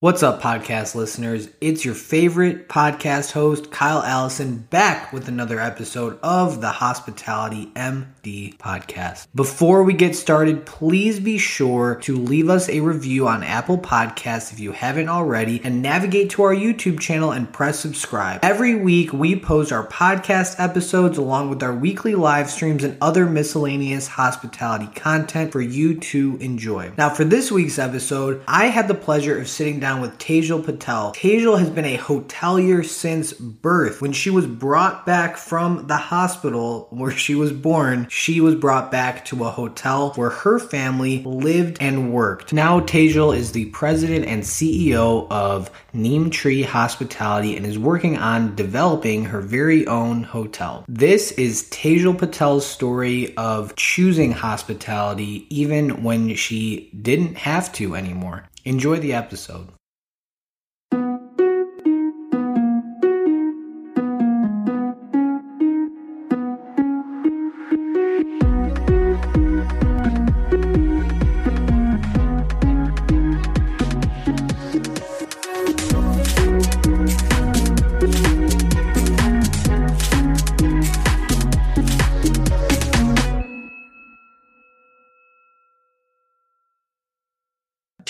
What's up, podcast listeners? It's your favorite podcast host, Kyle Allison, back with another episode of the Hospitality MD podcast. Before we get started, please be sure to leave us a review on Apple Podcasts if you haven't already, and navigate to our YouTube channel and press subscribe. Every week, we post our podcast episodes along with our weekly live streams and other miscellaneous hospitality content for you to enjoy. Now, for this week's episode, I had the pleasure of sitting down with Tejal Patel. Tejal has been a hotelier since birth. When she was brought back from the hospital where she was born, she was brought back to a hotel where her family lived and worked. Now, Tejal is the president and CEO of Neem Tree Hospitality and is working on developing her very own hotel. This is Tejal Patel's story of choosing hospitality even when she didn't have to anymore. Enjoy the episode.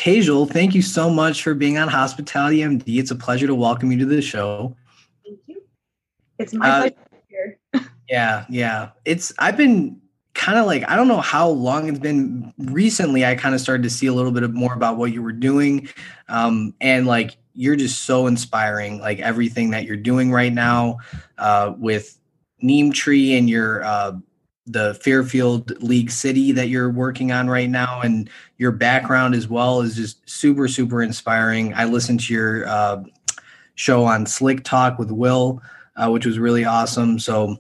Tejal, thank you so much for being on Hospitality MD. It's a pleasure to welcome you to the show. Thank you. It's my uh, pleasure. yeah, yeah. It's I've been kind of like I don't know how long it's been. Recently, I kind of started to see a little bit more about what you were doing, um, and like you're just so inspiring. Like everything that you're doing right now uh, with Neem Tree and your uh, the Fairfield League City that you're working on right now, and your background as well is just super, super inspiring. I listened to your uh, show on Slick Talk with Will, uh, which was really awesome. So,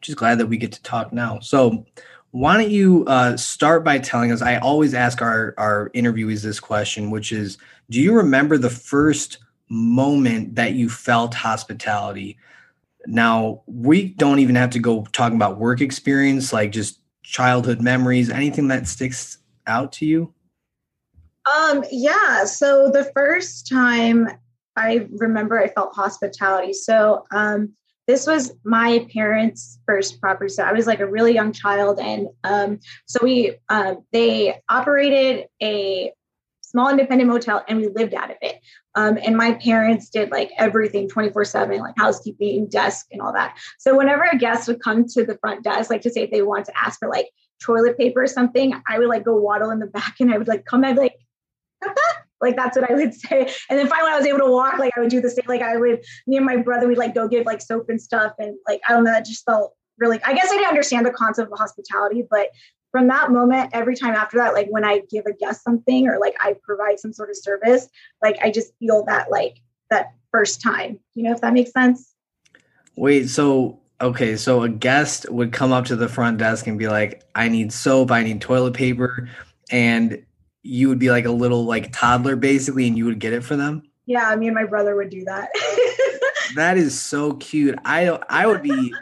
just glad that we get to talk now. So, why don't you uh, start by telling us? I always ask our our interviewees this question, which is, do you remember the first moment that you felt hospitality? Now, we don't even have to go talking about work experience, like just childhood memories, anything that sticks out to you? Um, yeah. So the first time I remember I felt hospitality. So um this was my parents' first property. So I was like a really young child, and um, so we uh, they operated a small independent motel and we lived out of it. Um, and my parents did like everything 24 7, like housekeeping, desk, and all that. So whenever a guest would come to the front desk, like to say if they want to ask for like toilet paper or something, I would like go waddle in the back and I would like come and like, like that's what I would say. And then finally I was able to walk, like I would do the same, like I would, me and my brother, we'd like go get like soap and stuff. And like, I don't know, that just felt really, I guess I didn't understand the concept of hospitality, but from that moment, every time after that, like when I give a guest something or like I provide some sort of service, like I just feel that like that first time. You know if that makes sense? Wait, so okay, so a guest would come up to the front desk and be like, I need soap, I need toilet paper, and you would be like a little like toddler basically, and you would get it for them? Yeah, me and my brother would do that. that is so cute. I I would be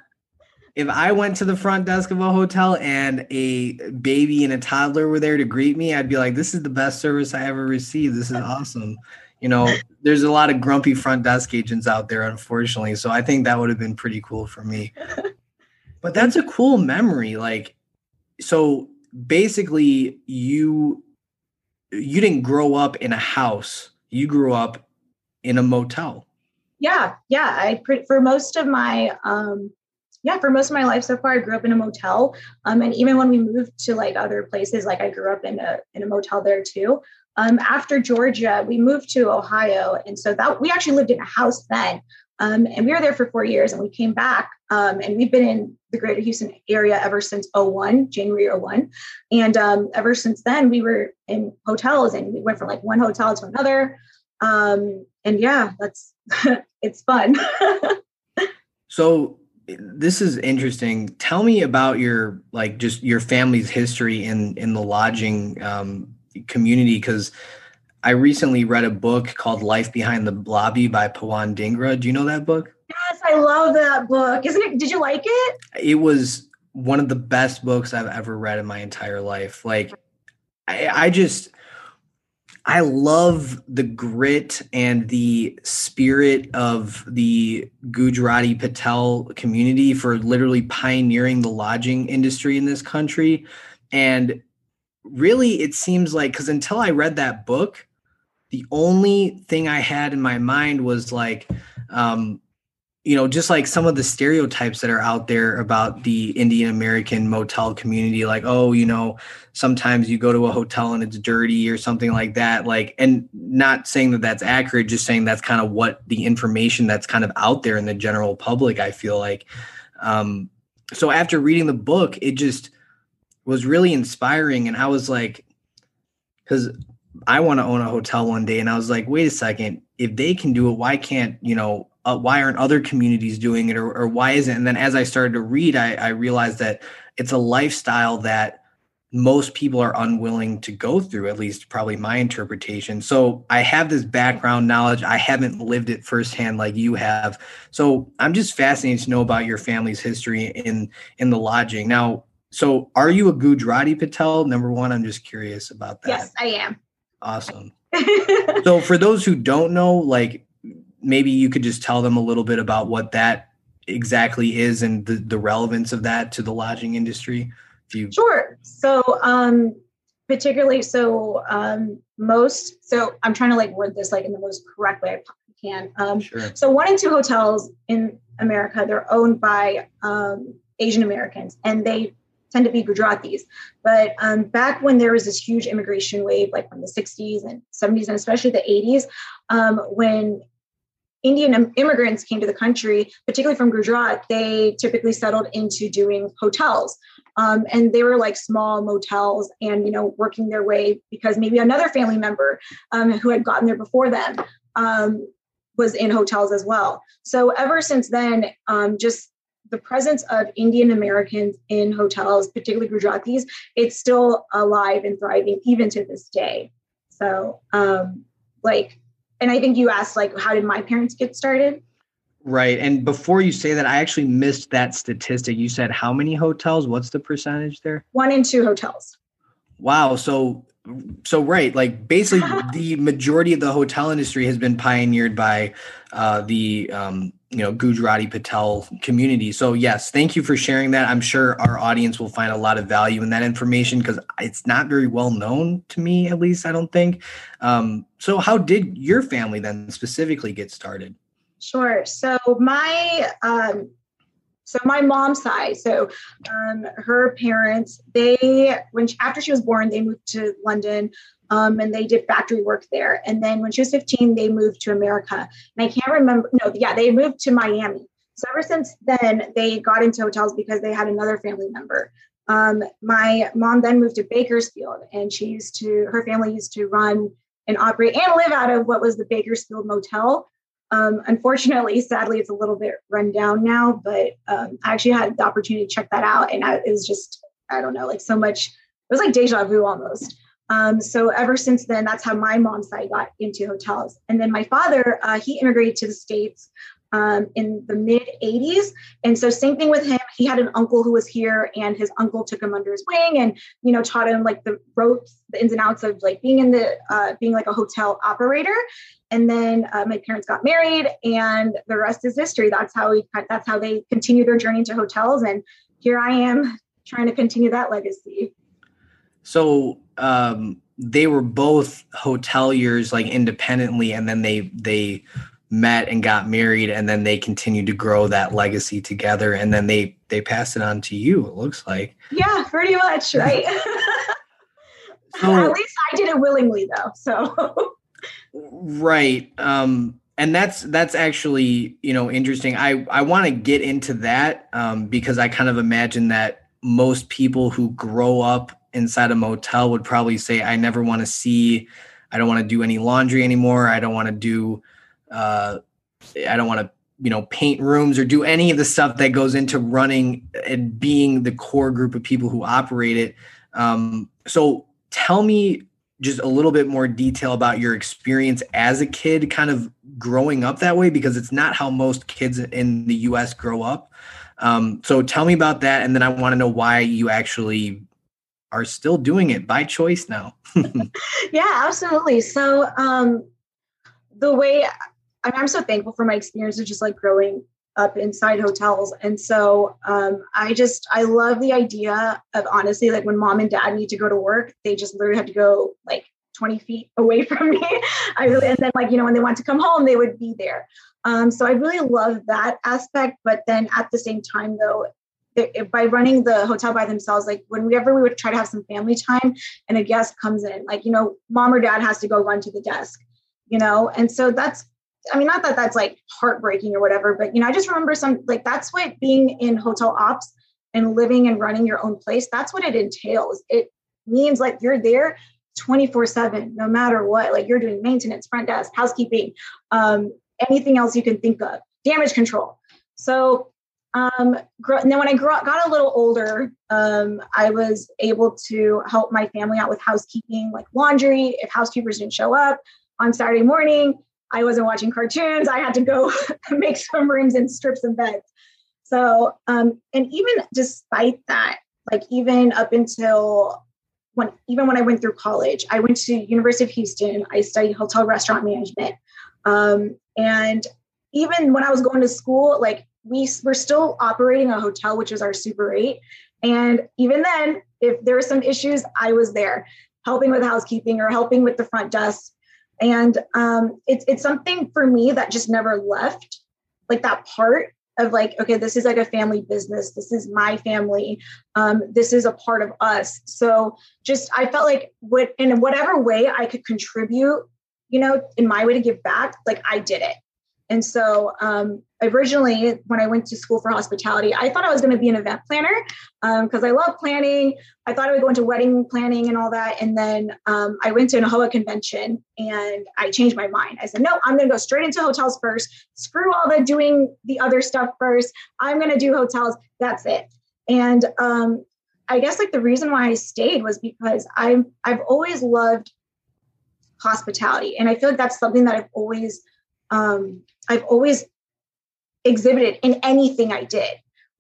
if I went to the front desk of a hotel and a baby and a toddler were there to greet me, I'd be like, this is the best service I ever received. This is awesome. You know, there's a lot of grumpy front desk agents out there, unfortunately. So I think that would have been pretty cool for me. But that's a cool memory. Like, so basically, you you didn't grow up in a house. You grew up in a motel. Yeah, yeah. I for most of my um yeah, for most of my life so far, I grew up in a motel. Um, and even when we moved to like other places, like I grew up in a in a motel there too. Um, after Georgia, we moved to Ohio, and so that we actually lived in a house then. Um, and we were there for four years, and we came back, um, and we've been in the Greater Houston area ever since 01, January 01. And um, ever since then, we were in hotels, and we went from like one hotel to another. Um, and yeah, that's it's fun. so this is interesting. Tell me about your like just your family's history in in the lodging um, community because I recently read a book called Life Behind the Lobby by Pawan Dhingra. Do you know that book? Yes, I love that book. Isn't it? Did you like it? It was one of the best books I've ever read in my entire life. Like, I, I just I love the grit and the spirit of the Gujarati Patel community for literally pioneering the lodging industry in this country. And really, it seems like, because until I read that book, the only thing I had in my mind was like, um, you know, just like some of the stereotypes that are out there about the Indian American motel community, like, oh, you know, sometimes you go to a hotel and it's dirty or something like that. Like, and not saying that that's accurate, just saying that's kind of what the information that's kind of out there in the general public, I feel like. Um, so after reading the book, it just was really inspiring. And I was like, because I want to own a hotel one day. And I was like, wait a second, if they can do it, why can't, you know, uh, why aren't other communities doing it or, or why isn't and then as i started to read I, I realized that it's a lifestyle that most people are unwilling to go through at least probably my interpretation. So i have this background knowledge. I haven't lived it firsthand like you have. So i'm just fascinated to know about your family's history in in the lodging. Now so are you a gujarati patel? Number one i'm just curious about that. Yes i am. Awesome. So for those who don't know like maybe you could just tell them a little bit about what that exactly is and the, the relevance of that to the lodging industry? If you- sure. So um particularly so um most so i'm trying to like word this like in the most correct way i can. Um sure. so one and two hotels in america they're owned by um asian americans and they tend to be gujaratis. But um back when there was this huge immigration wave like from the 60s and 70s and especially the 80s um when Indian immigrants came to the country, particularly from Gujarat, they typically settled into doing hotels. Um, and they were like small motels and, you know, working their way because maybe another family member um, who had gotten there before them um, was in hotels as well. So ever since then, um, just the presence of Indian Americans in hotels, particularly Gujaratis, it's still alive and thriving even to this day. So, um, like, and I think you asked like, how did my parents get started? Right. And before you say that, I actually missed that statistic. You said how many hotels? What's the percentage there? One in two hotels. Wow. So so right like basically the majority of the hotel industry has been pioneered by uh, the um, you know Gujarati Patel community. So yes, thank you for sharing that. I'm sure our audience will find a lot of value in that information because it's not very well known to me, at least I don't think. Um, so how did your family then specifically get started? Sure. So my um, so my mom's side, so um, her parents, they when she, after she was born, they moved to London um, and they did factory work there. And then when she was 15, they moved to America. And I can't remember, no, yeah, they moved to Miami. So ever since then, they got into hotels because they had another family member. Um, my mom then moved to Bakersfield, and she used to, her family used to run and operate and live out of what was the Bakersfield Motel. Um, unfortunately, sadly, it's a little bit run down now, but um, I actually had the opportunity to check that out, and I, it was just, I don't know, like so much, it was like deja vu almost. Um, so ever since then, that's how my mom's side got into hotels. And then my father, uh, he immigrated to the States um, in the mid 80s. And so same thing with him. He had an uncle who was here and his uncle took him under his wing and, you know, taught him like the ropes, the ins and outs of like being in the, uh, being like a hotel operator. And then uh, my parents got married and the rest is history. That's how we, that's how they continue their journey to hotels. And here I am trying to continue that legacy. So um, they were both hoteliers, like independently, and then they they met and got married, and then they continued to grow that legacy together, and then they they passed it on to you. It looks like. Yeah, pretty much, right. so, At least I did it willingly, though. So. right. Um, and that's that's actually you know interesting. I I want to get into that um, because I kind of imagine that most people who grow up inside a motel would probably say, I never want to see, I don't want to do any laundry anymore. I don't want to do, uh, I don't want to, you know, paint rooms or do any of the stuff that goes into running and being the core group of people who operate it. Um, so tell me just a little bit more detail about your experience as a kid, kind of growing up that way, because it's not how most kids in the US grow up. Um, so tell me about that. And then I want to know why you actually are still doing it by choice now. yeah, absolutely. So um, the way I'm so thankful for my experience of just like growing up inside hotels. And so um, I just, I love the idea of honestly, like when mom and dad need to go to work, they just literally have to go like 20 feet away from me. I really, and then like, you know, when they want to come home, they would be there. Um, so I really love that aspect. But then at the same time, though, by running the hotel by themselves, like whenever we would try to have some family time and a guest comes in, like, you know, mom or dad has to go run to the desk, you know? And so that's I mean, not that that's like heartbreaking or whatever, but you know, I just remember some like that's what being in hotel ops and living and running your own place, that's what it entails. It means like you're there 24 7, no matter what. Like you're doing maintenance, front desk, housekeeping, um, anything else you can think of, damage control. So, um, and then when I grew up, got a little older, um, I was able to help my family out with housekeeping, like laundry. If housekeepers didn't show up on Saturday morning, I wasn't watching cartoons. I had to go make some rooms and strip some beds. So, um, and even despite that, like even up until when, even when I went through college, I went to University of Houston. I studied hotel restaurant management, um, and even when I was going to school, like we were still operating a hotel, which was our Super 8. And even then, if there were some issues, I was there helping with housekeeping or helping with the front desk and um, it's it's something for me that just never left, like that part of like, okay, this is like a family business. This is my family. Um, this is a part of us. So just I felt like what in whatever way I could contribute, you know, in my way to give back, like I did it. And so um, originally, when I went to school for hospitality, I thought I was going to be an event planner because um, I love planning. I thought I would go into wedding planning and all that. And then um, I went to an AAHOA convention and I changed my mind. I said, no, I'm going to go straight into hotels first. Screw all the doing the other stuff first. I'm going to do hotels. That's it. And um, I guess like the reason why I stayed was because I'm I've always loved hospitality, and I feel like that's something that I've always um, I've always exhibited in anything I did.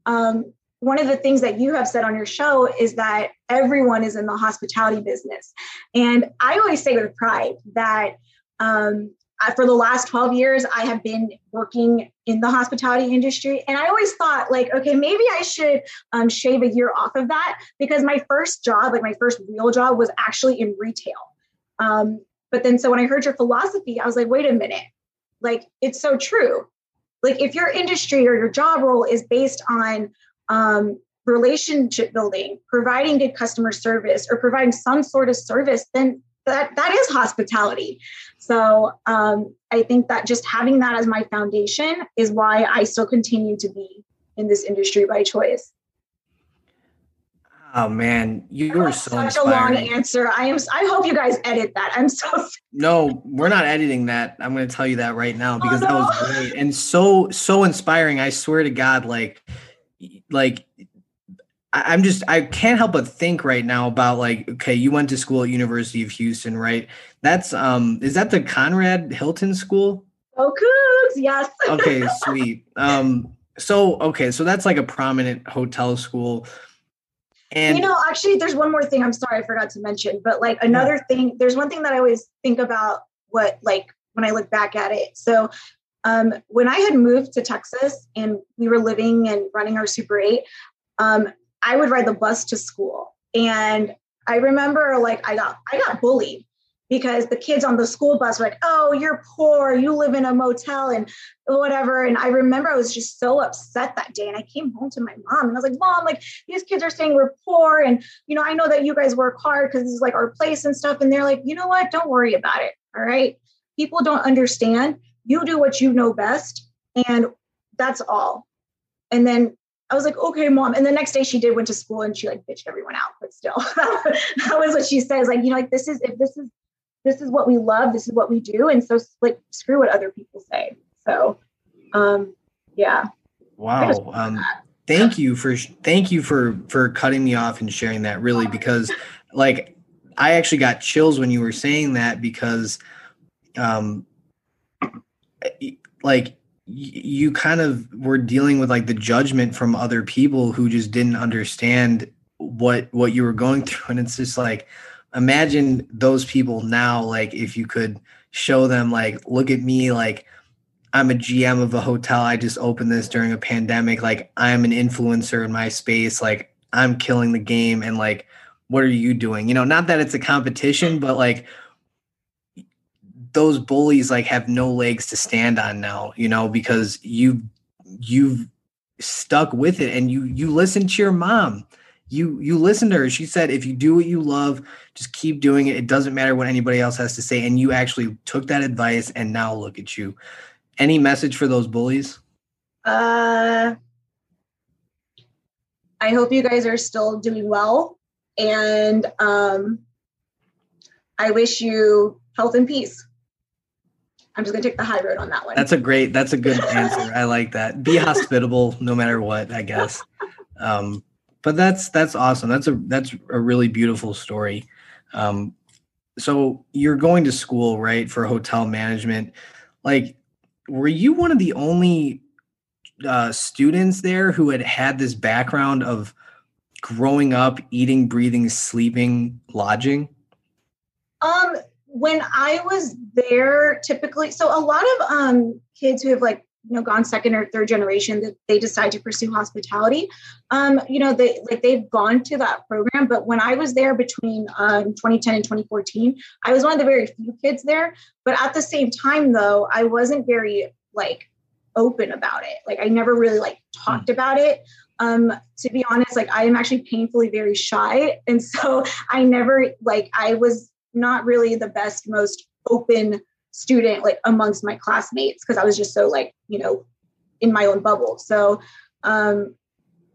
Um, one of the things that you have said on your show is that everyone is in the hospitality business. And I always say with pride that um, for the last 12 years, I have been working in the hospitality industry. And I always thought, like, okay, maybe I should um, shave a year off of that because my first job, like my first real job, was actually in retail. Um, but then, so when I heard your philosophy, I was like, wait a minute, like it's so true. Like if your industry or your job role is based on um, relationship building providing good customer service or providing some sort of service then that that is hospitality. So um, i think that just having that as my foundation is why i still continue to be in this industry by choice Oh man, you were so such inspiring. a long answer. I am. I hope you guys edit that. I'm so. No, we're not editing that. I'm going to tell you that right now because oh, no. that was great and so so inspiring. I swear to God, like, like I'm just I can't help but think right now about like okay, you went to school at University of Houston, right? That's um is that the Conrad Hilton School? Oh, Cougs, yes. okay, sweet. Um so okay, so that's like a prominent hotel school. And you know, actually, there's one more thing. I'm sorry, I forgot to mention, but like another yeah. thing, there's one thing that I always think about what like when I look back at it. So um, when I had moved to Texas and we were living and running our Super 8, um, I would ride the bus to school. And I remember like I got I got bullied because the kids on the school bus were like, oh, you're poor, you live in a motel and whatever. And I remember I was just so upset that day. And I came home to my mom and I was like, Mom, like these kids are saying we're poor. And, you know, I know that you guys work hard because this is like our place and stuff. And they're like, you know what? Don't worry about it. All right. People don't understand. You do what you know best. And that's all. And then I was like, okay, mom. And the next day she did went to school and she like bitched everyone out, but still, that was what she says. Like, you know, like this is, if this is this is what we love this is what we do and so like screw what other people say. So um yeah. Wow um thank you for thank you for for cutting me off and sharing that really because like i actually got chills when you were saying that because um like you kind of were dealing with like the judgment from other people who just didn't understand what what you were going through and it's just like imagine those people now like if you could show them like look at me like i'm a gm of a hotel. I just opened this during a pandemic. Like i'm an influencer in my space. Like i'm killing the game. And like what are you doing? You know not that it's a competition but like those bullies like have no legs to stand on now you know because you you've stuck with it. And you you listen to your mom you you listen to her she said if you do what you love just keep doing it it doesn't matter what anybody else has to say and you actually took that advice and now look at you any message for those bullies uh i hope you guys are still doing well and um i wish you health and peace I'm just gonna take the high road on that one. That's a great. That's a good answer. I like that. Be hospitable, no matter what. I guess. Um, but that's that's awesome. That's a that's a really beautiful story. Um, so you're going to school, right, for hotel management. Like, were you one of the only uh, students there who had had this background of growing up, eating, breathing, sleeping, lodging? Um, when I was there, typically, so a lot of um kids who have like you know gone second or third generation that they decide to pursue hospitality. Um you know they like they've gone to that program but when i was there between um 2010 and 2014 i was one of the very few kids there. But at the same time though i wasn't very like open about it. Like i never really like talked about it. Um to be honest like i am actually painfully very shy. And so i never like i was not really the best most open student like amongst my classmates because I was just so like, you know, in my own bubble. So um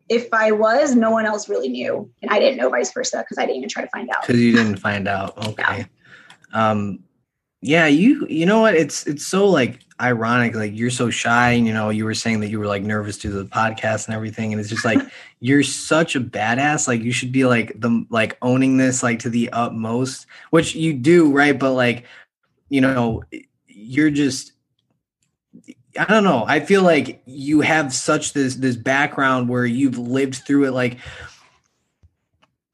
if I was, no one else really knew. And I didn't know vice versa because I didn't even try to find out. Because you didn't find out. Okay. Yeah. Um yeah, you you know what? It's it's so like ironic. Like you're so shy, and you know, you were saying that you were like nervous to the podcast and everything. And it's just like you're such a badass. Like you should be like the like owning this like to the utmost, which you do, right? But like you know, you're just I don't know. I feel like you have such this this background where you've lived through it like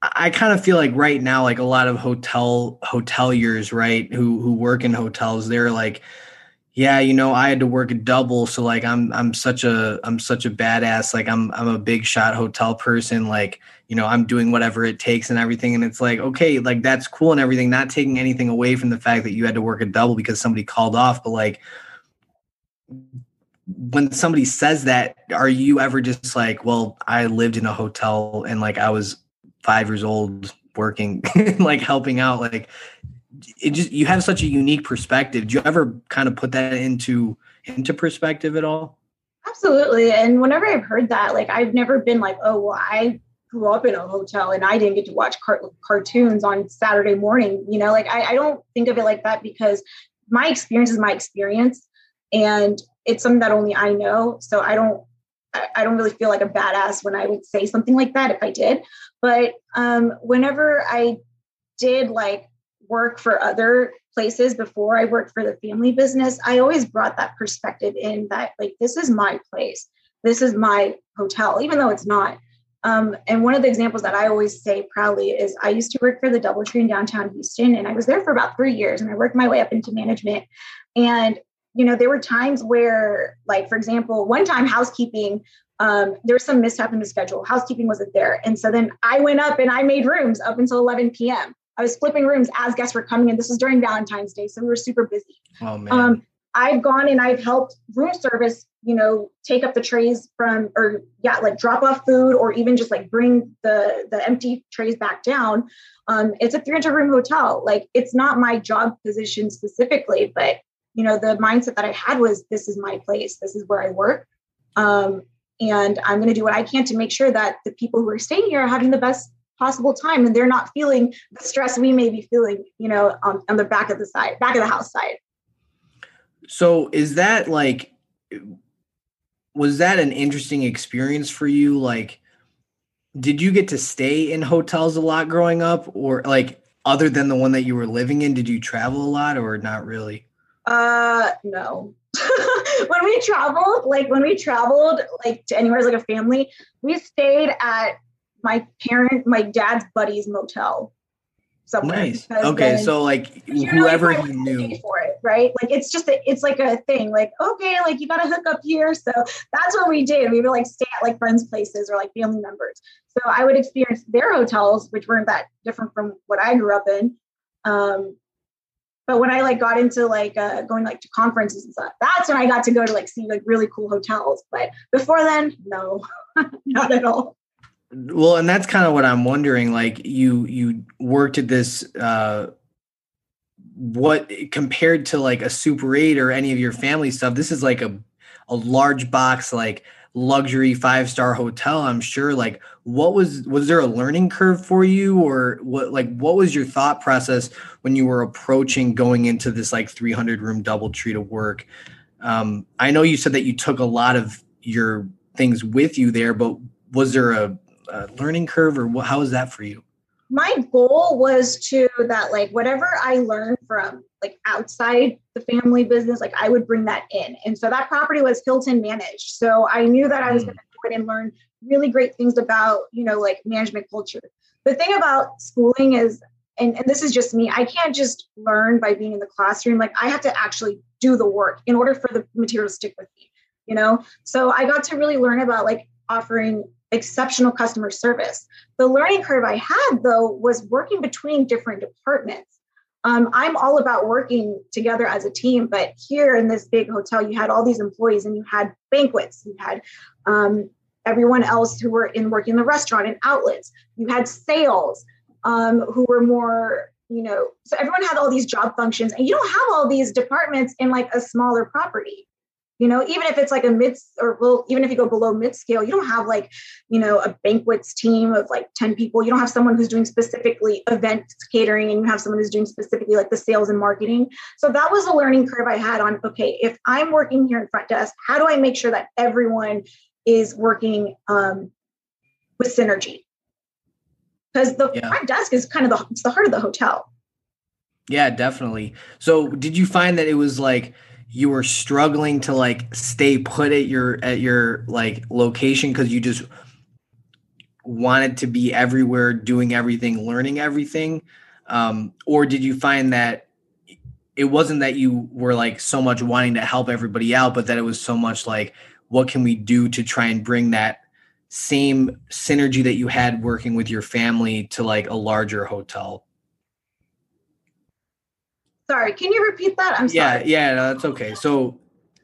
I kind of feel like right now like a lot of hotel hoteliers, right, who who work in hotels, they're like yeah, you know, I had to work a double, so like I'm I'm such a I'm such a badass. Like I'm I'm a big shot hotel person. Like you know, I'm doing whatever it takes and everything. And it's like okay, like that's cool and everything. Not taking anything away from the fact that you had to work a double because somebody called off, but like when somebody says that, are you ever just like, well, I lived in a hotel and like I was five years old working, like helping out, like it just you have such a unique perspective. Do you ever kind of put that into into perspective at all? Absolutely. And whenever I've heard that, like I've never been like, oh, well, I grew up in a hotel and I didn't get to watch car- cartoons on Saturday morning. You know, like I, I don't think of it like that because my experience is my experience, and it's something that only I know. So I don't I don't really feel like a badass when I would say something like that if I did. But um, whenever I did like work for other places before I worked for the family business, I always brought that perspective in that, like, this is my place. This is my hotel, even though it's not. Um, and one of the examples that I always say proudly is I used to work for the Doubletree in downtown Houston, and I was there for about three years, and I worked my way up into management. And you know, there were times where, like, for example, one time housekeeping, um, there was some mishap in the schedule. Housekeeping wasn't there, and so then I went up and I made rooms up until 11 p.m. I was flipping rooms as guests were coming in. This was during Valentine's Day, so we were super busy. Oh man. Um, I've gone and I've helped room service, you know, take up the trays from or yeah, like drop off food or even just like bring the the empty trays back down. Um, it's a 300 room hotel. Like it's not my job position specifically, but you know, the mindset that I had was this is my place. This is where I work. Um, and I'm going to do what I can to make sure that the people who are staying here are having the best possible time and they're not feeling the stress we may be feeling you know on, on the back of the side back of the house side. So is that like was that an interesting experience for you? Like did you get to stay in hotels a lot growing up? Or like other than the one that you were living in did you travel a lot or not really? Uh no. When we traveled like when we traveled like to anywhere as like a family we stayed at my parent, my dad's buddy's motel somewhere. Nice. Okay, so like whoever he knew for it, right? Like it's just a, it's like a thing. Like okay, like you got to hook up here. So that's what we did. We would like stay at like friends' places or like family members. So I would experience their hotels, which weren't that different from what I grew up in. Um, but when I like got into like uh, going like to conferences and stuff, that's when I got to go to like see like really cool hotels. But before then, no, not at all. Well, and that's kind of what I'm wondering. Like you, you worked at this. Uh, what compared to like a Super Eight or any of your family stuff? This is like a a large box, like luxury five star hotel. I'm sure. Like, what was was there a learning curve for you, or what? Like, what was your thought process when you were approaching going into this like 300 room DoubleTree to work? Um, I know you said that you took a lot of your things with you there, but was there a uh, learning curve or what, was that for you? My goal was to that like whatever I learned from like outside the family business, like I would bring that in. And so that property was Hilton managed. So I knew that I was mm. going to go it and learn really great things about, you know, like management culture. The thing about schooling is and, and this is just me, I can't just learn by being in the classroom. Like I have to actually do the work in order for the material to stick with me, you know? So I got to really learn about like offering exceptional customer service. The learning curve I had, though, was working between different departments. Um, I'm all about working together as a team, but here in this big hotel, you had all these employees and you had banquets, you had um, everyone else who were in working in the restaurant and outlets, you had sales um, who were more you know so everyone had all these job functions and you don't have all these departments in like a smaller property you know even if it's like a mid or well even if you go below mid scale you don't have like you know a banquets team of like 10 people. You don't have someone who's doing specifically event catering and you have someone who's doing specifically like the sales and marketing. So that was a learning curve i had on okay if i'm working here in front desk how do i make sure that everyone is working um, with synergy? Because the yeah. front desk is kind of the it's the heart of the hotel. Yeah definitely. So did you find that it was like you were struggling to like stay put at your at your like location because you just wanted to be everywhere doing everything learning everything um, or did you find that it wasn't that you were like so much wanting to help everybody out but that it was so much like what can we do to try and bring that same synergy that you had working with your family to like a larger hotel Sorry, can you repeat that? I'm yeah, sorry. Yeah, no, that's okay. So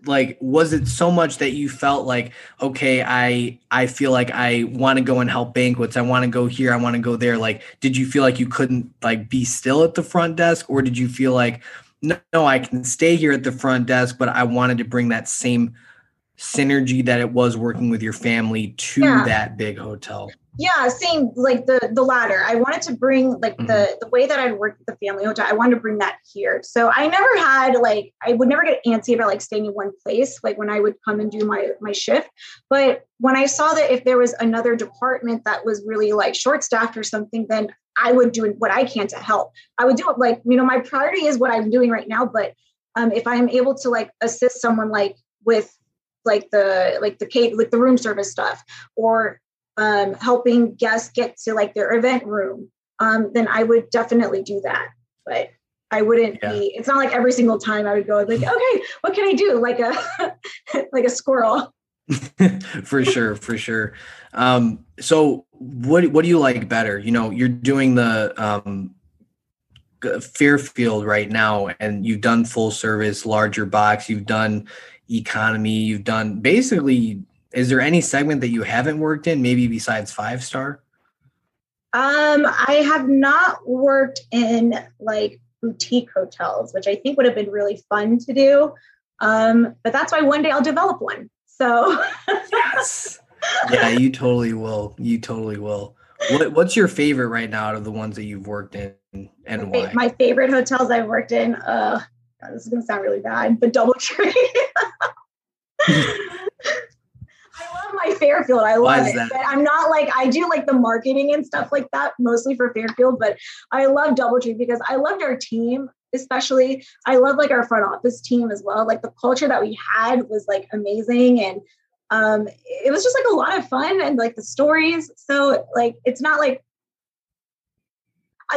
like was it so much that you felt like okay i i feel like i want to go and help banquets i want to go here i want to go there like did you feel like you couldn't like be still at the front desk or did you feel like no, no i can stay here at the front desk but i wanted to bring that same synergy that it was working with your family to yeah. that big hotel yeah same like the the latter. I wanted to bring like mm-hmm. the the way that i'd worked with the family hotel i wanted to bring that here. So i never had like i would never get antsy about like staying in one place like when i would come and do my my shift. But when i saw that if there was another department that was really like short staffed or something then i would do what i can to help. I would do it like you know my priority is what i'm doing right now but um, if i'm able to like assist someone like with like the like the cake like the room service stuff or um, helping guests get to like their event room, um, then I would definitely do that. But I wouldn't yeah. be. It's not like every single time I would go like, okay, what can I do? Like a like a squirrel. for sure, for sure. Um, so what what do you like better? You know, you're doing the um, Fairfield right now, and you've done full service, larger box. You've done economy. You've done basically is there any segment that you haven't worked in, maybe besides five star? Um, I have not worked in like boutique hotels, which I think would have been really fun to do. Um, but that's why one day I'll develop one. So yes. Yeah, you totally will. You totally will. What, what's your favorite right now out of the ones that you've worked in and why? My favorite hotels I've worked in, uh, God, this is gonna sound really bad, but DoubleTree. my Fairfield. I love it. But I'm not like I do like the marketing and stuff like that mostly for Fairfield, but I love DoubleTree because I loved our team especially i love like our front office team as well like the culture that we had was like amazing and um, it was just like a lot of fun and like the stories. So like it's not like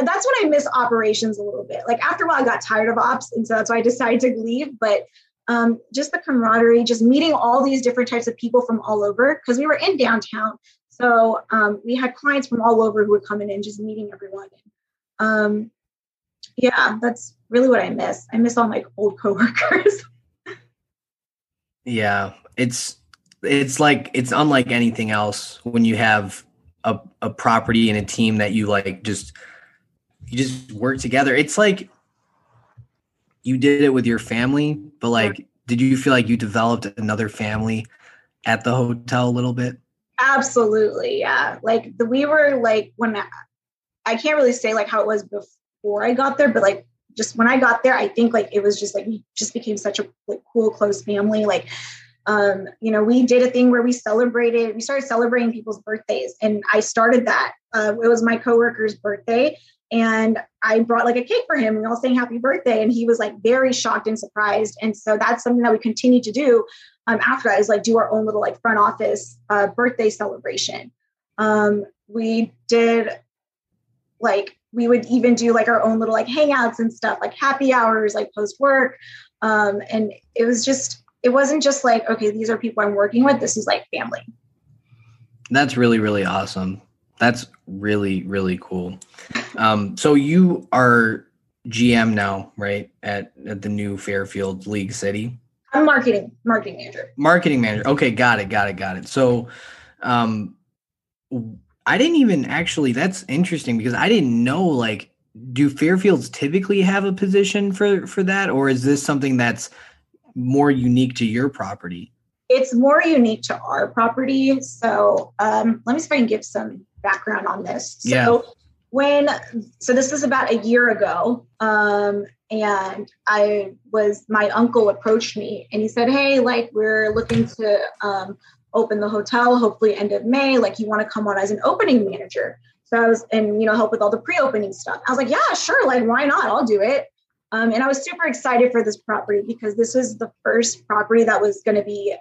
that's when I miss operations a little bit. Like after a while, I got tired of ops, and so that's why I decided to leave. But um, just the camaraderie, just meeting all these different types of people from all over, because we were in downtown, so um, we had clients from all over who would come in and just meeting everyone. Um, yeah, that's really what I miss. I miss all my old coworkers. yeah, it's it's like it's unlike anything else when you have a, a property and a team that you like just you just work together. It's like you did it with your family, but like did you feel like you developed another family at the hotel a little bit? Absolutely, yeah. Like the we were like when I, I can't really say like how it was before I got there, but like just when I got there, I think like it was just like we just became such a like cool close family. Like um, you know, we did a thing where we celebrated, we started celebrating people's birthdays. And I started that. Uh, it was my coworker's birthday. And I brought like a cake for him. We all saying happy birthday. And he was like very shocked and surprised. And so that's something that we continue to do um, after that is like do our own little like front office uh, birthday celebration. Um, we did like we would even do like our own little like hangouts and stuff like happy hours like post work um, and it was just it wasn't just like, okay, these are people I'm working with. This is like family. That's really, really awesome. That's really, really cool. Um, so you are GM now, right? At at the new Fairfield League City. I'm marketing, marketing manager. Marketing manager. Okay, got it, got it, got it. So um I didn't even actually that's interesting because I didn't know like do Fairfields typically have a position for for that or is this something that's more unique to your property? It's more unique to our property. So um, let me see if I can give some background on this. So yeah. when so this is about a year ago, um, and I was my uncle approached me and he said, "Hey, like we're looking to um, open the hotel, hopefully end of May. Like you want to come on as an opening manager." So I was and you know help with all the pre-opening stuff. I was like, "Yeah, sure. Like why not? I'll do it." Um, and I was super excited for this property because this was the first property that was going to be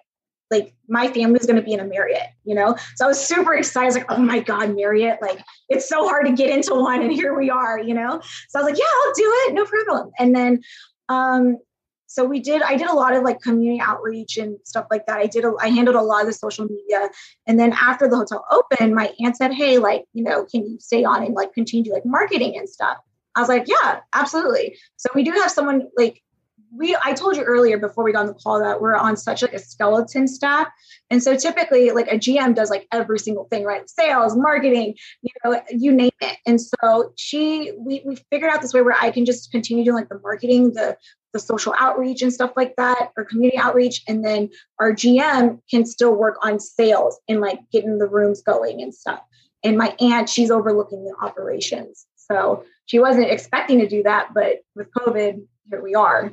like my family was going to be in a Marriott, you know? So I was super excited. I was like, oh my God, Marriott, like it's so hard to get into one. And here we are, you know? So I was like, yeah, I'll do it. No problem. And then, um, so we did, I did a lot of like community outreach and stuff like that. I did, a, I handled a lot of the social media. And then after the hotel opened, my aunt said, Hey, like, you know, can you stay on and like continue like marketing and stuff? I was like, yeah, absolutely. So we do have someone like we I told you earlier before we got on the call that we're on such like a skeleton staff. And so typically like a GM does like every single thing, right? Sales, marketing, you know, you name it. And so she we we figured out this way where I can just continue doing like the marketing, the the social outreach and stuff like that, or community outreach. And then our GM can still work on sales and like getting the rooms going and stuff. And my aunt, she's overlooking the operations. So she wasn't expecting to do that, but with COVID, here we are.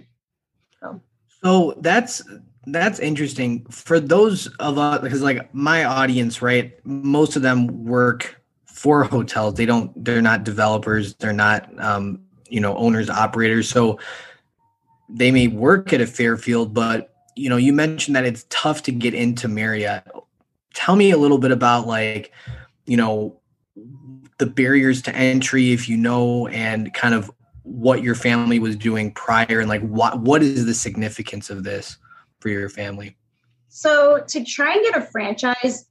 So, that's that's interesting for those of us because like my audience, right? Most of them work for hotels. They don't. They're not developers. They're not, um, you know, owners operators. So they may work at a Fairfield, but you know, you mentioned that it's tough to get into Marriott. Tell me a little bit about like, you know, the barriers to entry if you know and kind of what your family was doing prior and like what what is the significance of this for your family? So to try and get a franchise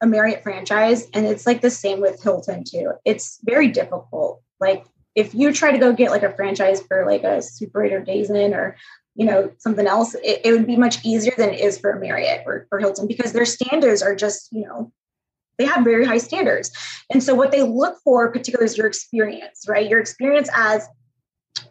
a marriott franchise and it's like the same with hilton too it's very difficult. Like if you try to go get like a franchise for like a super 8 or Days Inn or you know something else it, it, would be much easier than it is for marriott or for hilton because their standards are just you know they have very high standards. And so what they look for particularly is your experience, right? Your experience as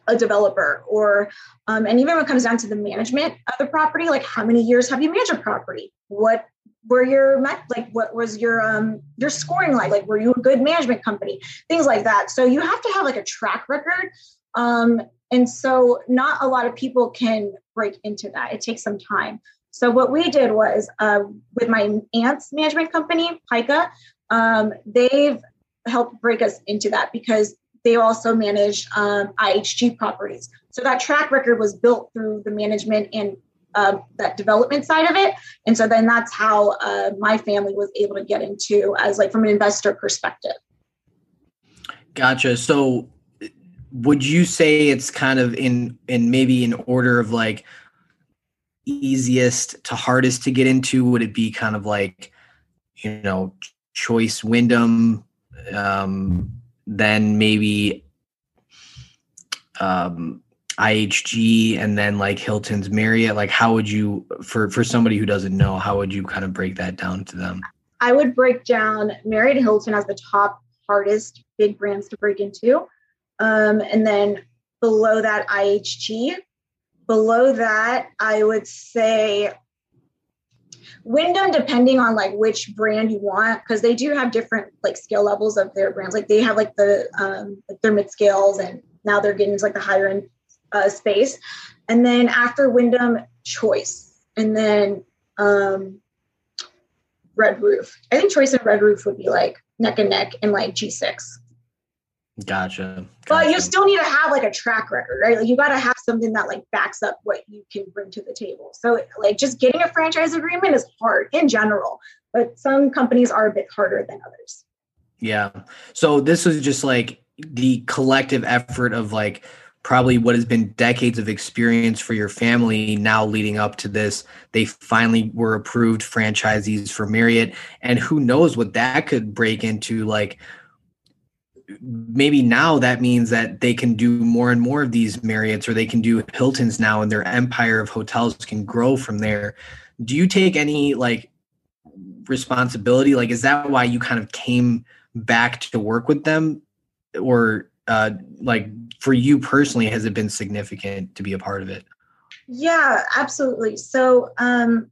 a developer or um, and even when it comes down to the management of the property, like how many years have you managed a property? What were your like what was your um your scoring like? Like were you a good management company? Things like that. So you have to have like a track record. Um, and so not a lot of people can break into that. It takes some time. So what we did was uh, with my aunt's management company, PICA, um, they've helped break us into that because they also manage um, IHG properties. So that track record was built through the management and uh, that development side of it. And so then that's how uh, my family was able to get into as like from an investor perspective. Gotcha. So would you say it's kind of in in maybe in order of like easiest to hardest to get into? Would it be kind of like, you know, choice Wyndham, um, then maybe um IHG and then like Hilton's Marriott? Like how would you for for somebody who doesn't know, how would you kind of break that down to them? I would break down Marriott Hilton as the top hardest big brands to break into. Um, and then below that IHG. Below that, I would say Wyndham, depending on like which brand you want, because they do have different like scale levels of their brands. Like they have like the um like their mid scales and now they're getting into like the higher end uh, space. And then after Wyndham, Choice, and then um, Red Roof. I think Choice and Red Roof would be like neck and neck in like G6. Gotcha. gotcha. But you still need to have like a track record, right? Like you got to have something that like backs up what you can bring to the table. So like just getting a franchise agreement is hard in general, but some companies are a bit harder than others. Yeah. So this was just like the collective effort of like probably what has been decades of experience for your family now leading up to this they finally were approved franchisees for marriott and who knows what that could break into like maybe now that means that they can do more and more of these marriotts or they can do hiltons now and their empire of hotels can grow from there. Do you take any like responsibility? Like is that why you kind of came back to work with them? Or uh like for you personally has it been significant to be a part of it? Yeah absolutely. So um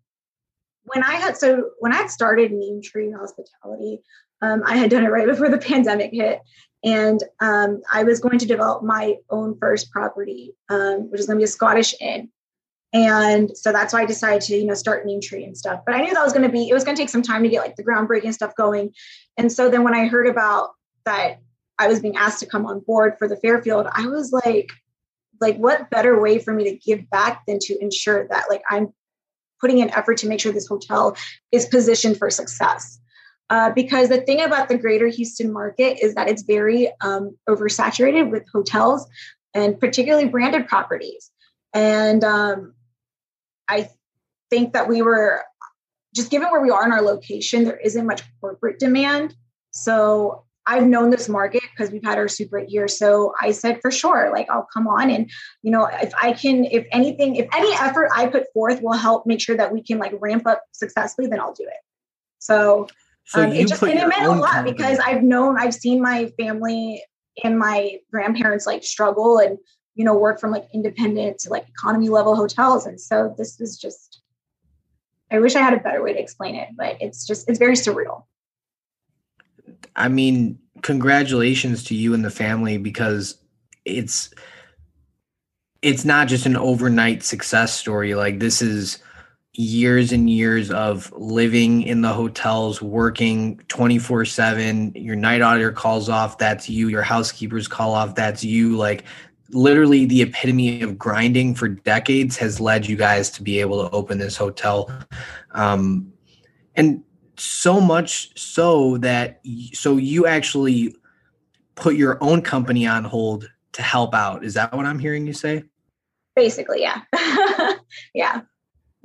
when i had so when i had started neem tree hospitality um, i had done it right before the pandemic hit. And um, i was going to develop my own first property um, which is going to be a scottish inn. And so that's why i decided to you know start neem tree and stuff. But i knew that was going to be it was going to take some time to get like the groundbreaking stuff going. And so then when i heard about that I was being asked to come on board for the Fairfield, I was like, like what better way for me to give back than to ensure that like I'm putting an effort to make sure this hotel is positioned for success. Uh, because the thing about the greater Houston market is that it's very um, oversaturated with hotels and particularly branded properties. And um, I think that we were just given where we are in our location, there isn't much corporate demand. So I've known this market because we've had our super year. So I said for sure, like I'll come on and you know, if I can, if anything, if any effort I put forth will help make sure that we can like ramp up successfully, then I'll do it. So, so um, it just and it meant a lot because I've known, I've seen my family and my grandparents like struggle and you know work from like independent to like economy level hotels, and so this is just. I wish I had a better way to explain it, but it's just it's very surreal. I mean, congratulations to you and the family because it's it's not just an overnight success story. Like this is years and years of living in the hotels, working 24 7. Your night auditor calls off, that's you. Your housekeepers call off, that's you. Like literally the epitome of grinding for decades has led you guys to be able to open this hotel. Um, and so much so that so you actually put your own company on hold to help out. Is that what I'm hearing you say? Basically, yeah. yeah.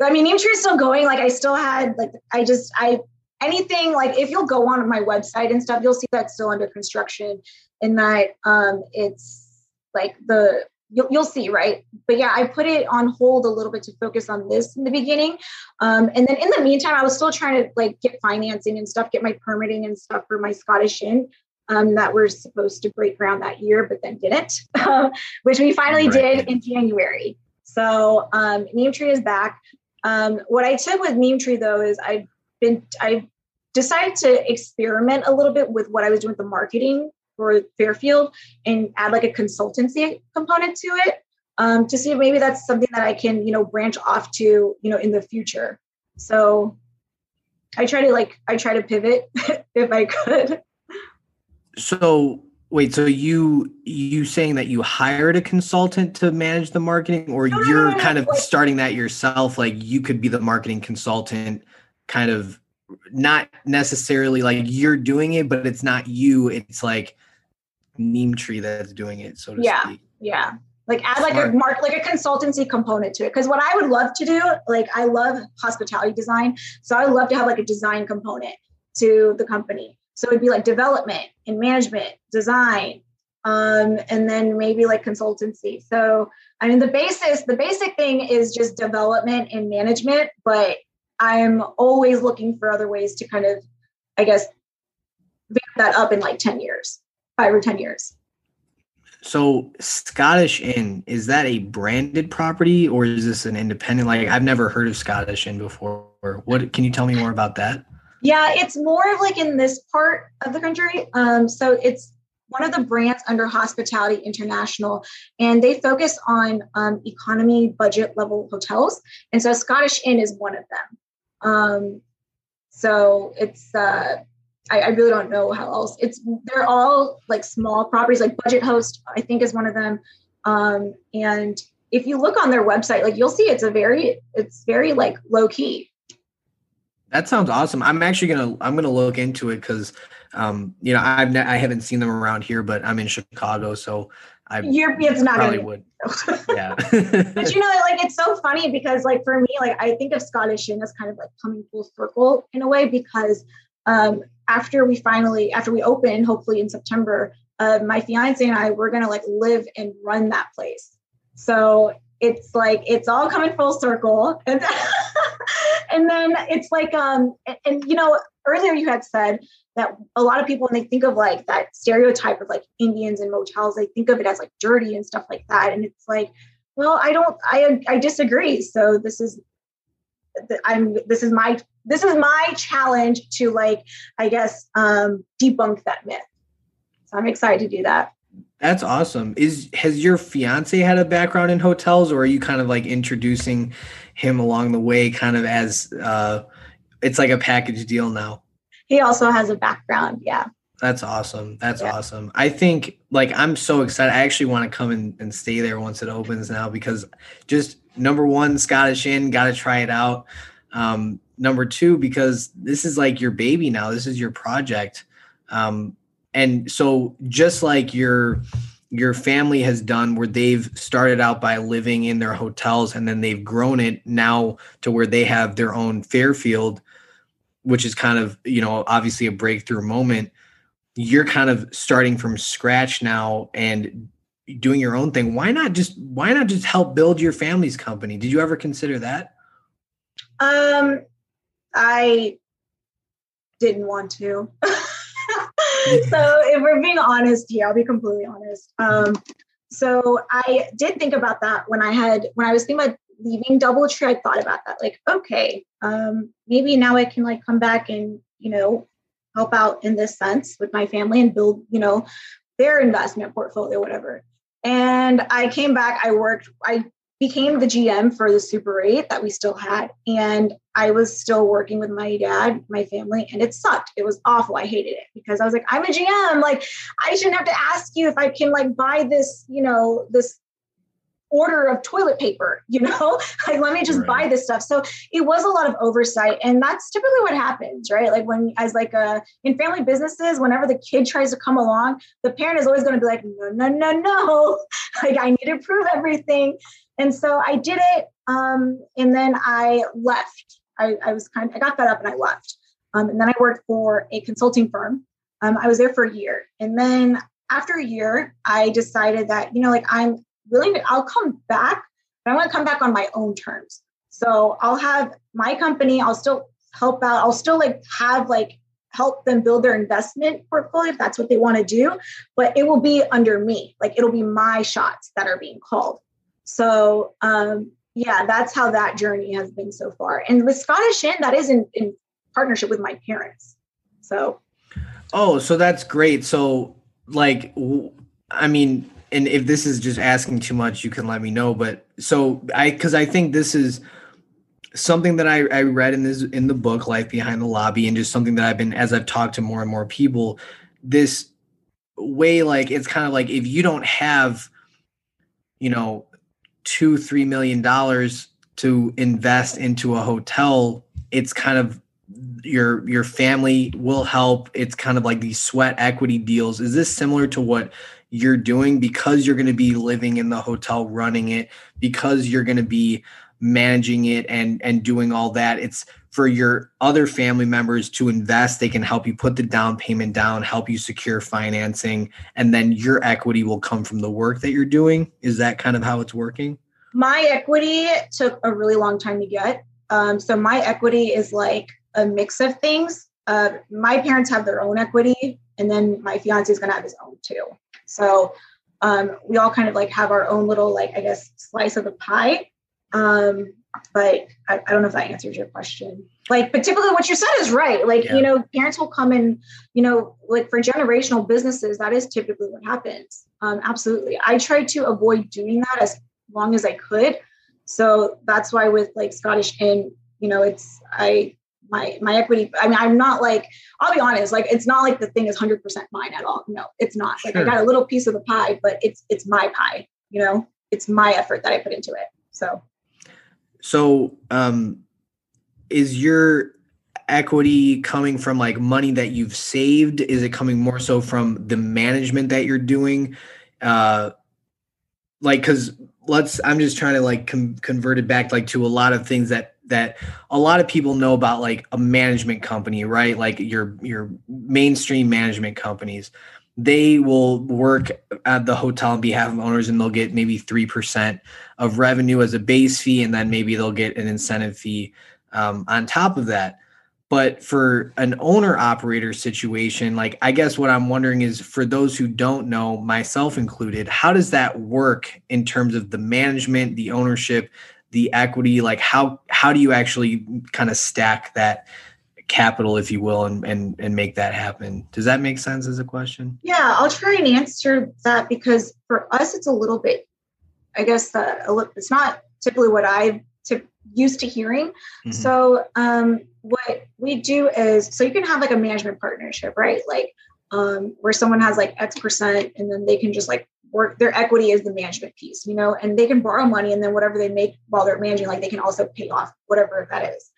I mean, Neem Tree is still going. Like I still had like I just I anything like if you'll go on my website and stuff, you'll see that's still under construction and that um it's like the you'll, you'll see right but yeah i put it on hold a little bit to focus on this in the beginning um, and then in the meantime i was still trying to like get financing and stuff get my permitting and stuff for my scottish inn um, that were supposed to break ground that year but then didn't which we finally right. did in january so um, neem tree is back um, what i took with neem tree though is i've been i decided to experiment a little bit with what i was doing with the marketing for Fairfield and add like a consultancy component to it um, to see if maybe that's something that I can, you know, branch off to, you know, in the future. So I try to like, I try to pivot if I could. So Wait, so you you saying that you hired a consultant to manage the marketing, or no, you're no, no, kind of starting that yourself? Like you could be the marketing consultant, kind of not necessarily like you're doing it, but it's not you. It's like Neem Tree that's doing it. So yeah, speak. yeah. Like add like Smart. a mark, like a consultancy component to it. Because what I would love to do, like I love hospitality design, so I would love to have like a design component to the company. So it'd be like development and management, design, um, and then maybe like consultancy. So I mean, the basis, the basic thing is just development and management, but I'm always looking for other ways to kind of, I guess, vamp that up in like 10 years, five or 10 years. So Scottish Inn, is that a branded property or is this an independent? Like I've never heard of Scottish Inn before. What can you tell me more about that? Yeah, it's more of like in this part of the country. Um, so it's one of the brands under Hospitality International, and they focus on um, economy budget level hotels. And so Scottish Inn is one of them. Um, so it's uh, I, I, really don't know how else. It's they're all like small properties, like Budget Host, I think is one of them. Um, and if you look on their website, like you'll see it's a very it's very like low key. That sounds awesome. I'm actually gonna I'm gonna look into it because um, you know I've ne- I haven't seen them around here, but I'm in Chicago, so I You're, it's not probably would. yeah, but you know, like it's so funny because like for me, like I think of Scottish Inn as kind of like coming full circle in a way because um, after we finally after we open, hopefully in September, uh, my fiance and I we're gonna like live and run that place. So it's like it's all coming full circle and, and then it's like um and, and, you know earlier you had said that a lot of people when they think of like that stereotype of like indians and motels they think of it as like dirty and stuff like that. And it's like well i don't i i disagree. So this is i'm this is my this is my challenge to like i guess um debunk that myth. So i'm excited to do that that's awesome. Is has your fiance had a background in hotels, or are you kind of like introducing him along the way, kind of as uh, it's like a package deal now? He also has a background. Yeah. That's awesome. That's yeah. awesome. I think like I'm so excited. I actually want to come and, and stay there once it opens now because just number one, Scottish Inn, got to try it out. Um, number two, because this is like your baby now. This is your project. Um, and so just like your your family has done where they've started out by living in their hotels and then they've grown it now to where they have their own fairfield which is kind of you know obviously a breakthrough moment you're kind of starting from scratch now and doing your own thing. Why not just why not just help build your family's company? Did you ever consider that? Um i didn't want to so if we're being honest here, I'll be completely honest. Um, so I did think about that when I had when I was thinking about leaving DoubleTree. I thought about that, like, okay, um, maybe now I can like come back and you know help out in this sense with my family and build you know their investment portfolio, whatever. And I came back. I worked. I became the GM for the Super 8 that we still had. And I was still working with my dad, my family, and it sucked. It was awful. I hated it because I was like, I'm a GM. Like, I shouldn't have to ask you if I can like buy this, you know, this order of toilet paper, you know, like let me just right. buy this stuff. So it was a lot of oversight. And that's typically what happens, right? Like when as like a in family businesses, whenever the kid tries to come along, the parent is always going to be like, no, no, no, no. like I need to prove everything. And so I did it. Um, and then I left. I, I, was kind of, I got fed up and I left. Um, and then I worked for a consulting firm. Um, I was there for a year. And then after a year, I decided that, you know, like I'm willing to, I'll come back, but I want to come back on my own terms. So I'll have my company, I'll still help out, I'll still like have like help them build their investment portfolio if that's what they want to do, but it will be under me. Like it'll be my shots that are being called. So um, yeah, that's how that journey has been so far. And with Scottish Inn, that is in, in partnership with my parents. So. Oh, so that's great. So like, I mean, and if this is just asking too much, you can let me know. But so I, because I think this is something that I, I read in this in the book, Life Behind the Lobby, and just something that I've been as I've talked to more and more people. This way like it's kind of like if you don't have you know two three million dollars to invest into a hotel it's kind of your your family will help. It's kind of like these sweat equity deals. Is this similar to what you're doing because you're going to be living in the hotel running it because you're going to be managing it and and doing all that. It's for your other family members to invest. They can help you put the down payment down help you secure financing and then your equity will come from the work that you're doing. Is that kind of how it's working? My equity took a really long time to get. Um, so my equity is like a mix of things. Uh, my parents have their own equity and then my fiance is going to have his own too. So um, we all kind of like have our own little like i guess slice of the pie um, but I, I, don't know if that answers your question. Like, but typically what you said is right. Like, yeah. you know, parents will come in, you know, like for generational businesses, that is typically what happens. Um, absolutely. I tried to avoid doing that as long as I could. So that's why with like Scottish Inn, you know, it's I my my equity. I mean, I'm not like I'll be honest, like it's not like the thing is 100% mine at all. No, it's not. Like sure. I got a little piece of the pie, but it's it's my pie. You know, it's my effort that I put into it. So so, um, is your equity coming from like money that you've saved? Is it coming more so from the management that you're doing? Uh, like, cause let's, I'm just trying to like com- convert it back like to a lot of things that, that a lot of people know about like a management company, right? Like your, your mainstream management companies they will work at the hotel on behalf of owners and they'll get maybe 3% of revenue as a base fee and then maybe they'll get an incentive fee um, on top of that. But for an owner operator situation like i guess what i'm wondering is for those who don't know myself included how does that work in terms of the management the ownership the equity? Like how how do you actually kind of stack that capital, if you will, and and and make that happen. Does that make sense as a question? Yeah, I'll try and answer that because for us, it's a little bit. I guess uh, it's not typically what I to used to hearing. Mm-hmm. So um, what we do is so you can have like a management partnership, right? Like um, where someone has like X percent, and then they can just like work their equity is the management piece, you know, and they can borrow money, and then whatever they make while they're managing, like they can also pay off whatever that is.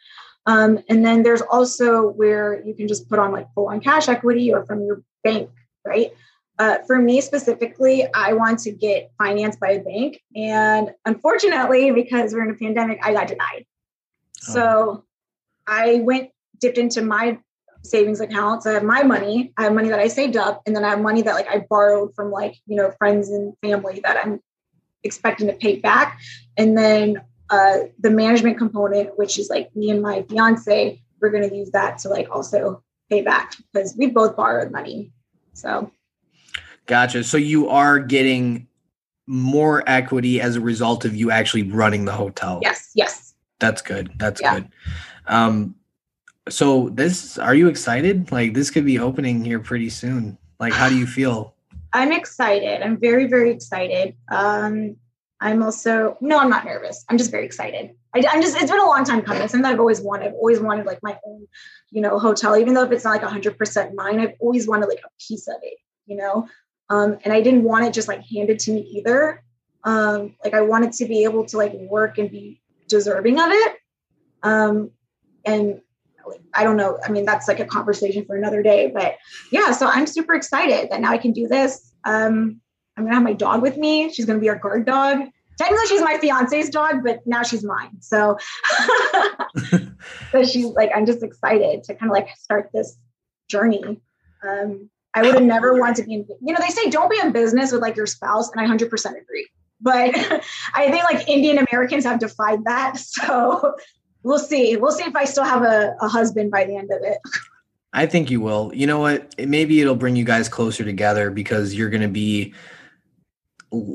Um, and then there's also where you can just put on like full on cash equity or from your bank, right? Uh, for me specifically, I want to get financed by a bank. And unfortunately, because we're in a pandemic, I got denied. Oh. So I went, dipped into my savings accounts. I have my money. I have money that I saved up. And then I have money that like I borrowed from like, you know, friends and family that I'm expecting to pay back. And then uh, the management component, which is like me and my fiance, we're going to use that to like also pay back because we both borrowed money. So, gotcha. So you are getting more equity as a result of you actually running the hotel. Yes. Yes. That's good. That's yeah. good. Um, so this, are you excited? Like this could be opening here pretty soon. Like, how do you feel? I'm excited. I'm very, very excited. Um, I'm also no, I'm not nervous. I'm just very excited. I, am just it's been a long time coming. Something that I've always wanted. I've always wanted like my own, you know, hotel. Even though if it's not like 100 percent mine, I've always wanted like a piece of it, you know. Um, and I didn't want it just like handed to me either. Um, like I wanted to be able to like work and be deserving of it. Um, and I don't know. I mean, that's like a conversation for another day. But yeah, so I'm super excited that now I can do this. Um, I'm gonna have my dog with me. She's gonna be our guard dog. Technically, she's my fiance's dog, but now she's mine. So, so she's like, I'm just excited to kind of like start this journey. Um, I would have never wanted to be in, you know, they say don't be in business with like your spouse, and I 100% agree. But I think like Indian Americans have defied that. So we'll see. We'll see if I still have a, a husband by the end of it. I think you will. You know what? Maybe it'll bring you guys closer together because you're going to be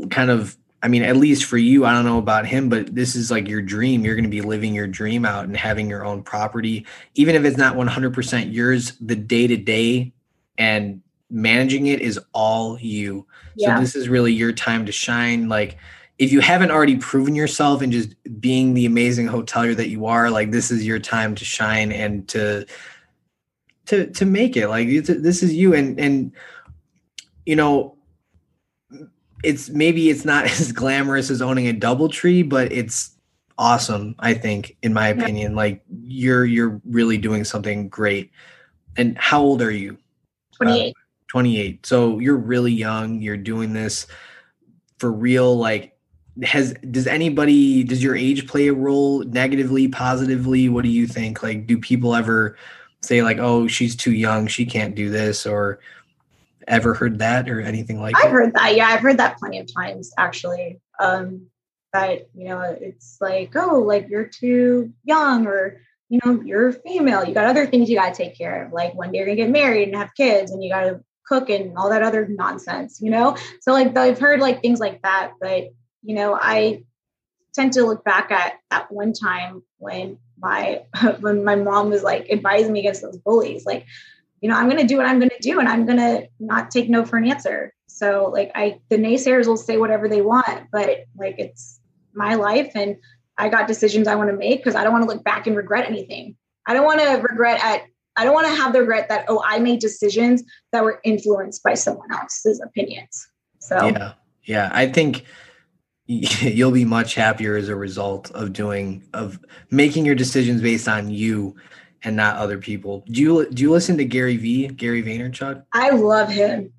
kind of I mean, at least for you, I don't know about him, but this is like your dream. You're going to be living your dream out and having your own property, even if it's not 100% yours. The day to day and managing it is all you. Yeah. So this is really your time to shine. Like, if you haven't already proven yourself and just being the amazing hotelier that you are, like this is your time to shine and to to to make it. Like this is you. And and you know, it's maybe it's not as glamorous as owning a DoubleTree, but it's awesome. I think, in my opinion, like you're you're really doing something great. And how old are you? Twenty eight. Uh, 28. So you're really young. You're doing this for real. Like, has does anybody does your age play a role negatively, positively? What do you think? Like, do people ever say like, "Oh, she's too young. She can't do this," or ever heard that or anything like that? I've that? heard that. Yeah, I've heard that plenty of times actually. Um, that you know, it's like, oh, like you're too young, or you know, you're female. You got other things you got to take care of. Like one day you're gonna get married and have kids, and you got to cook and all that other nonsense, you know? So like I've heard like things like that, but you know, I tend to look back at that one time when my when my mom was like advising me against those bullies, like, you know, I'm gonna do what I'm gonna do and I'm gonna not take no for an answer. So like I the naysayers will say whatever they want, but like it's my life and I got decisions I want to make because I don't want to look back and regret anything. I don't want to regret at I don't want to have the regret that, oh, I made decisions that were influenced by someone else's opinions. So, yeah, yeah, I think you'll be much happier as a result of doing, of making your decisions based on you and not other people. Do you, do you listen to Gary V, Gary Vaynerchuk? I love him.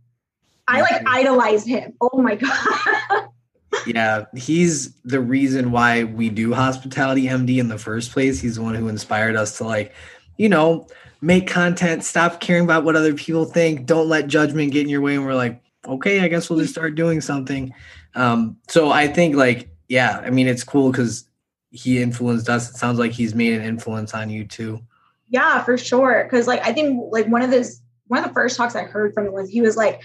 I like idolize him. Oh my God. yeah, he's the reason why we do hospitality MD in the first place. He's the one who inspired us to like, you know, make content, stop caring about what other people think, don't let judgment get in your way. And we're like, okay, I guess we'll just start doing something. Um, so I think like, yeah, I mean, it's cool because he influenced us. It sounds like he's made an influence on you too. Yeah, for sure. Cause like, I think like one of his, one of the first talks I heard from him was he was like,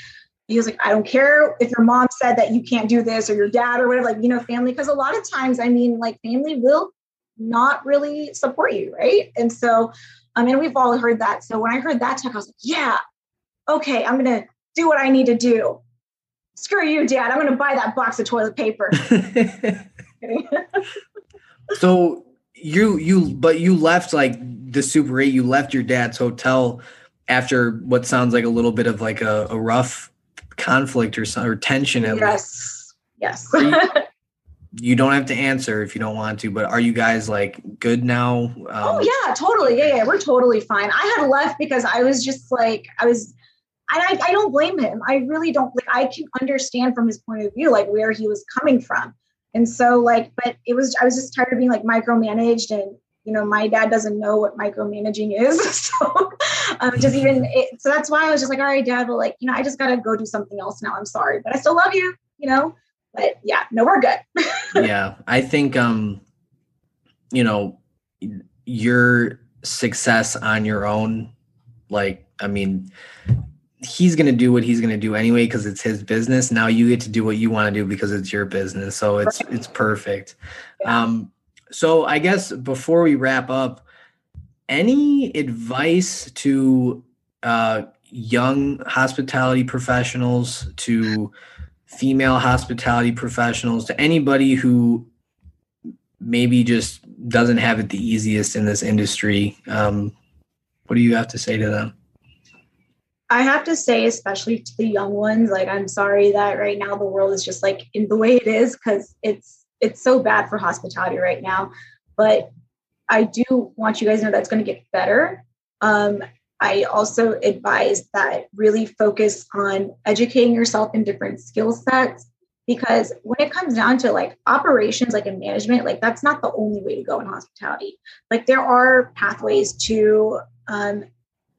he was like, I don't care if your mom said that you can't do this or your dad or whatever, like, you know, family. Cause a lot of times, I mean, like family will not really support you. Right. And so um, I mean, we've all heard that. So when I heard that talk, I was like, yeah, okay, I'm going to do what I need to do. Screw you, dad. I'm going to buy that box of toilet paper. so you, you, but you left like the Super 8, you left your dad's hotel after what sounds like a little bit of like a, a rough conflict or, or tension. yes. Yes. you don't have to answer if you don't want to, but are you guys like good now? Um, oh yeah, totally. Yeah, yeah, we're totally fine. I had left because I was just like I was and I, I don't blame him. I really don't like I can understand from his point of view, like where he was coming from. And so like, but it was I was just tired of being like micromanaged and you know, my dad doesn't know what micromanaging is. So um just even it, so that's why I was just like, all right, dad, but like, you know, I just gotta go do something else now. I'm sorry, but I still love you, you know but yeah, no, we're good. yeah, I think um, you know, your success on your own, like, I mean, he's going to do what he's going to do anyway because it's his business. Now you get to do what you want to do because it's your business. So it's it's perfect. Yeah. Um, so I guess before we wrap up, any advice to uh, young hospitality professionals to female hospitality professionals, to anybody who maybe just doesn't have it the easiest in this industry. Um, what do you have to say to them? I have to say, especially to the young ones, like I'm sorry that right now the world is just like in the way it is because it's it's so bad for hospitality right now. But I do want you guys to know that's going to get better. Um, I also advise that really focus on educating yourself in different skill sets because when it comes down to like operations like in management like that's not the only way to go in hospitality like there are pathways to um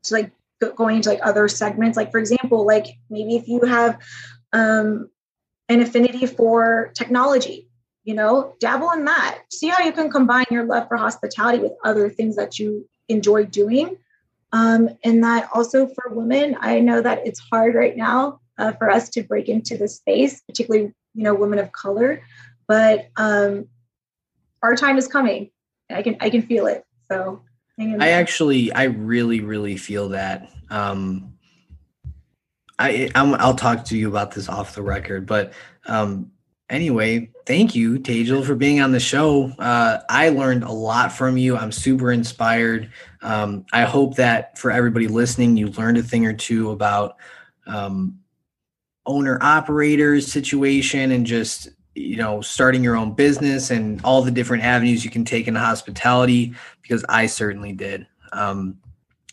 to like going into like other segments like for example like maybe if you have um an affinity for technology you know dabble in that see how you can combine your love for hospitality with other things that you enjoy doing um, and that also for women, I know that it's hard right now uh, for us to break into the space, particularly you know women of color. But um, our time is coming. I can I can feel it. So I actually I really really feel that. Um, I i will talk to you about this off the record, but um, anyway, thank you, Tejal, for being on the show. Uh, I learned a lot from you. I'm super inspired. Um, I hope that for everybody listening, you learned a thing or two about um, owner operators situation and just you know starting your own business and all the different avenues you can take in hospitality because I certainly did. Um,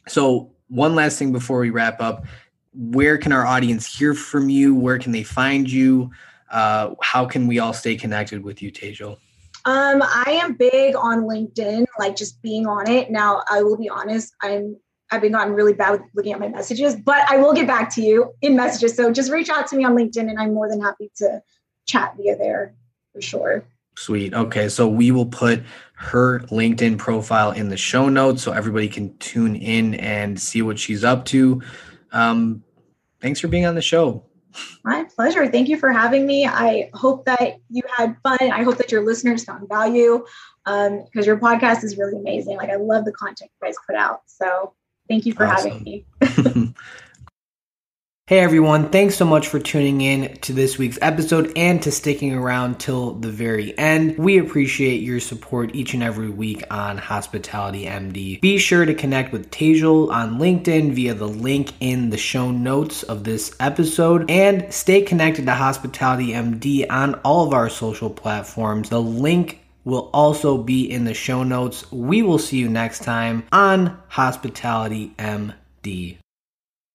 so one last thing before we wrap up, where can our audience hear from you? Where can they find you? Uh, how can we all stay connected with you, Tejal? Um, I am big on LinkedIn, like just being on it. Now, I will be honest, I'm I've been gotten really bad with looking at my messages, but I will get back to you in messages. So just reach out to me on LinkedIn and I'm more than happy to chat via there for sure. Sweet. Okay. So we will put her LinkedIn profile in the show notes so everybody can tune in and see what she's up to. Um, thanks for being on the show. My pleasure. Thank you for having me. I hope that you had fun. I hope that your listeners found value because um, your podcast is really amazing. Like, I love the content you guys put out. So, thank you for awesome. having me. Hey everyone, thanks so much for tuning in to this week's episode and to sticking around till the very end. We appreciate your support each and every week on Hospitality MD. Be sure to connect with Tejal on LinkedIn via the link in the show notes of this episode and stay connected to Hospitality MD on all of our social platforms. The link will also be in the show notes. We will see you next time on Hospitality MD.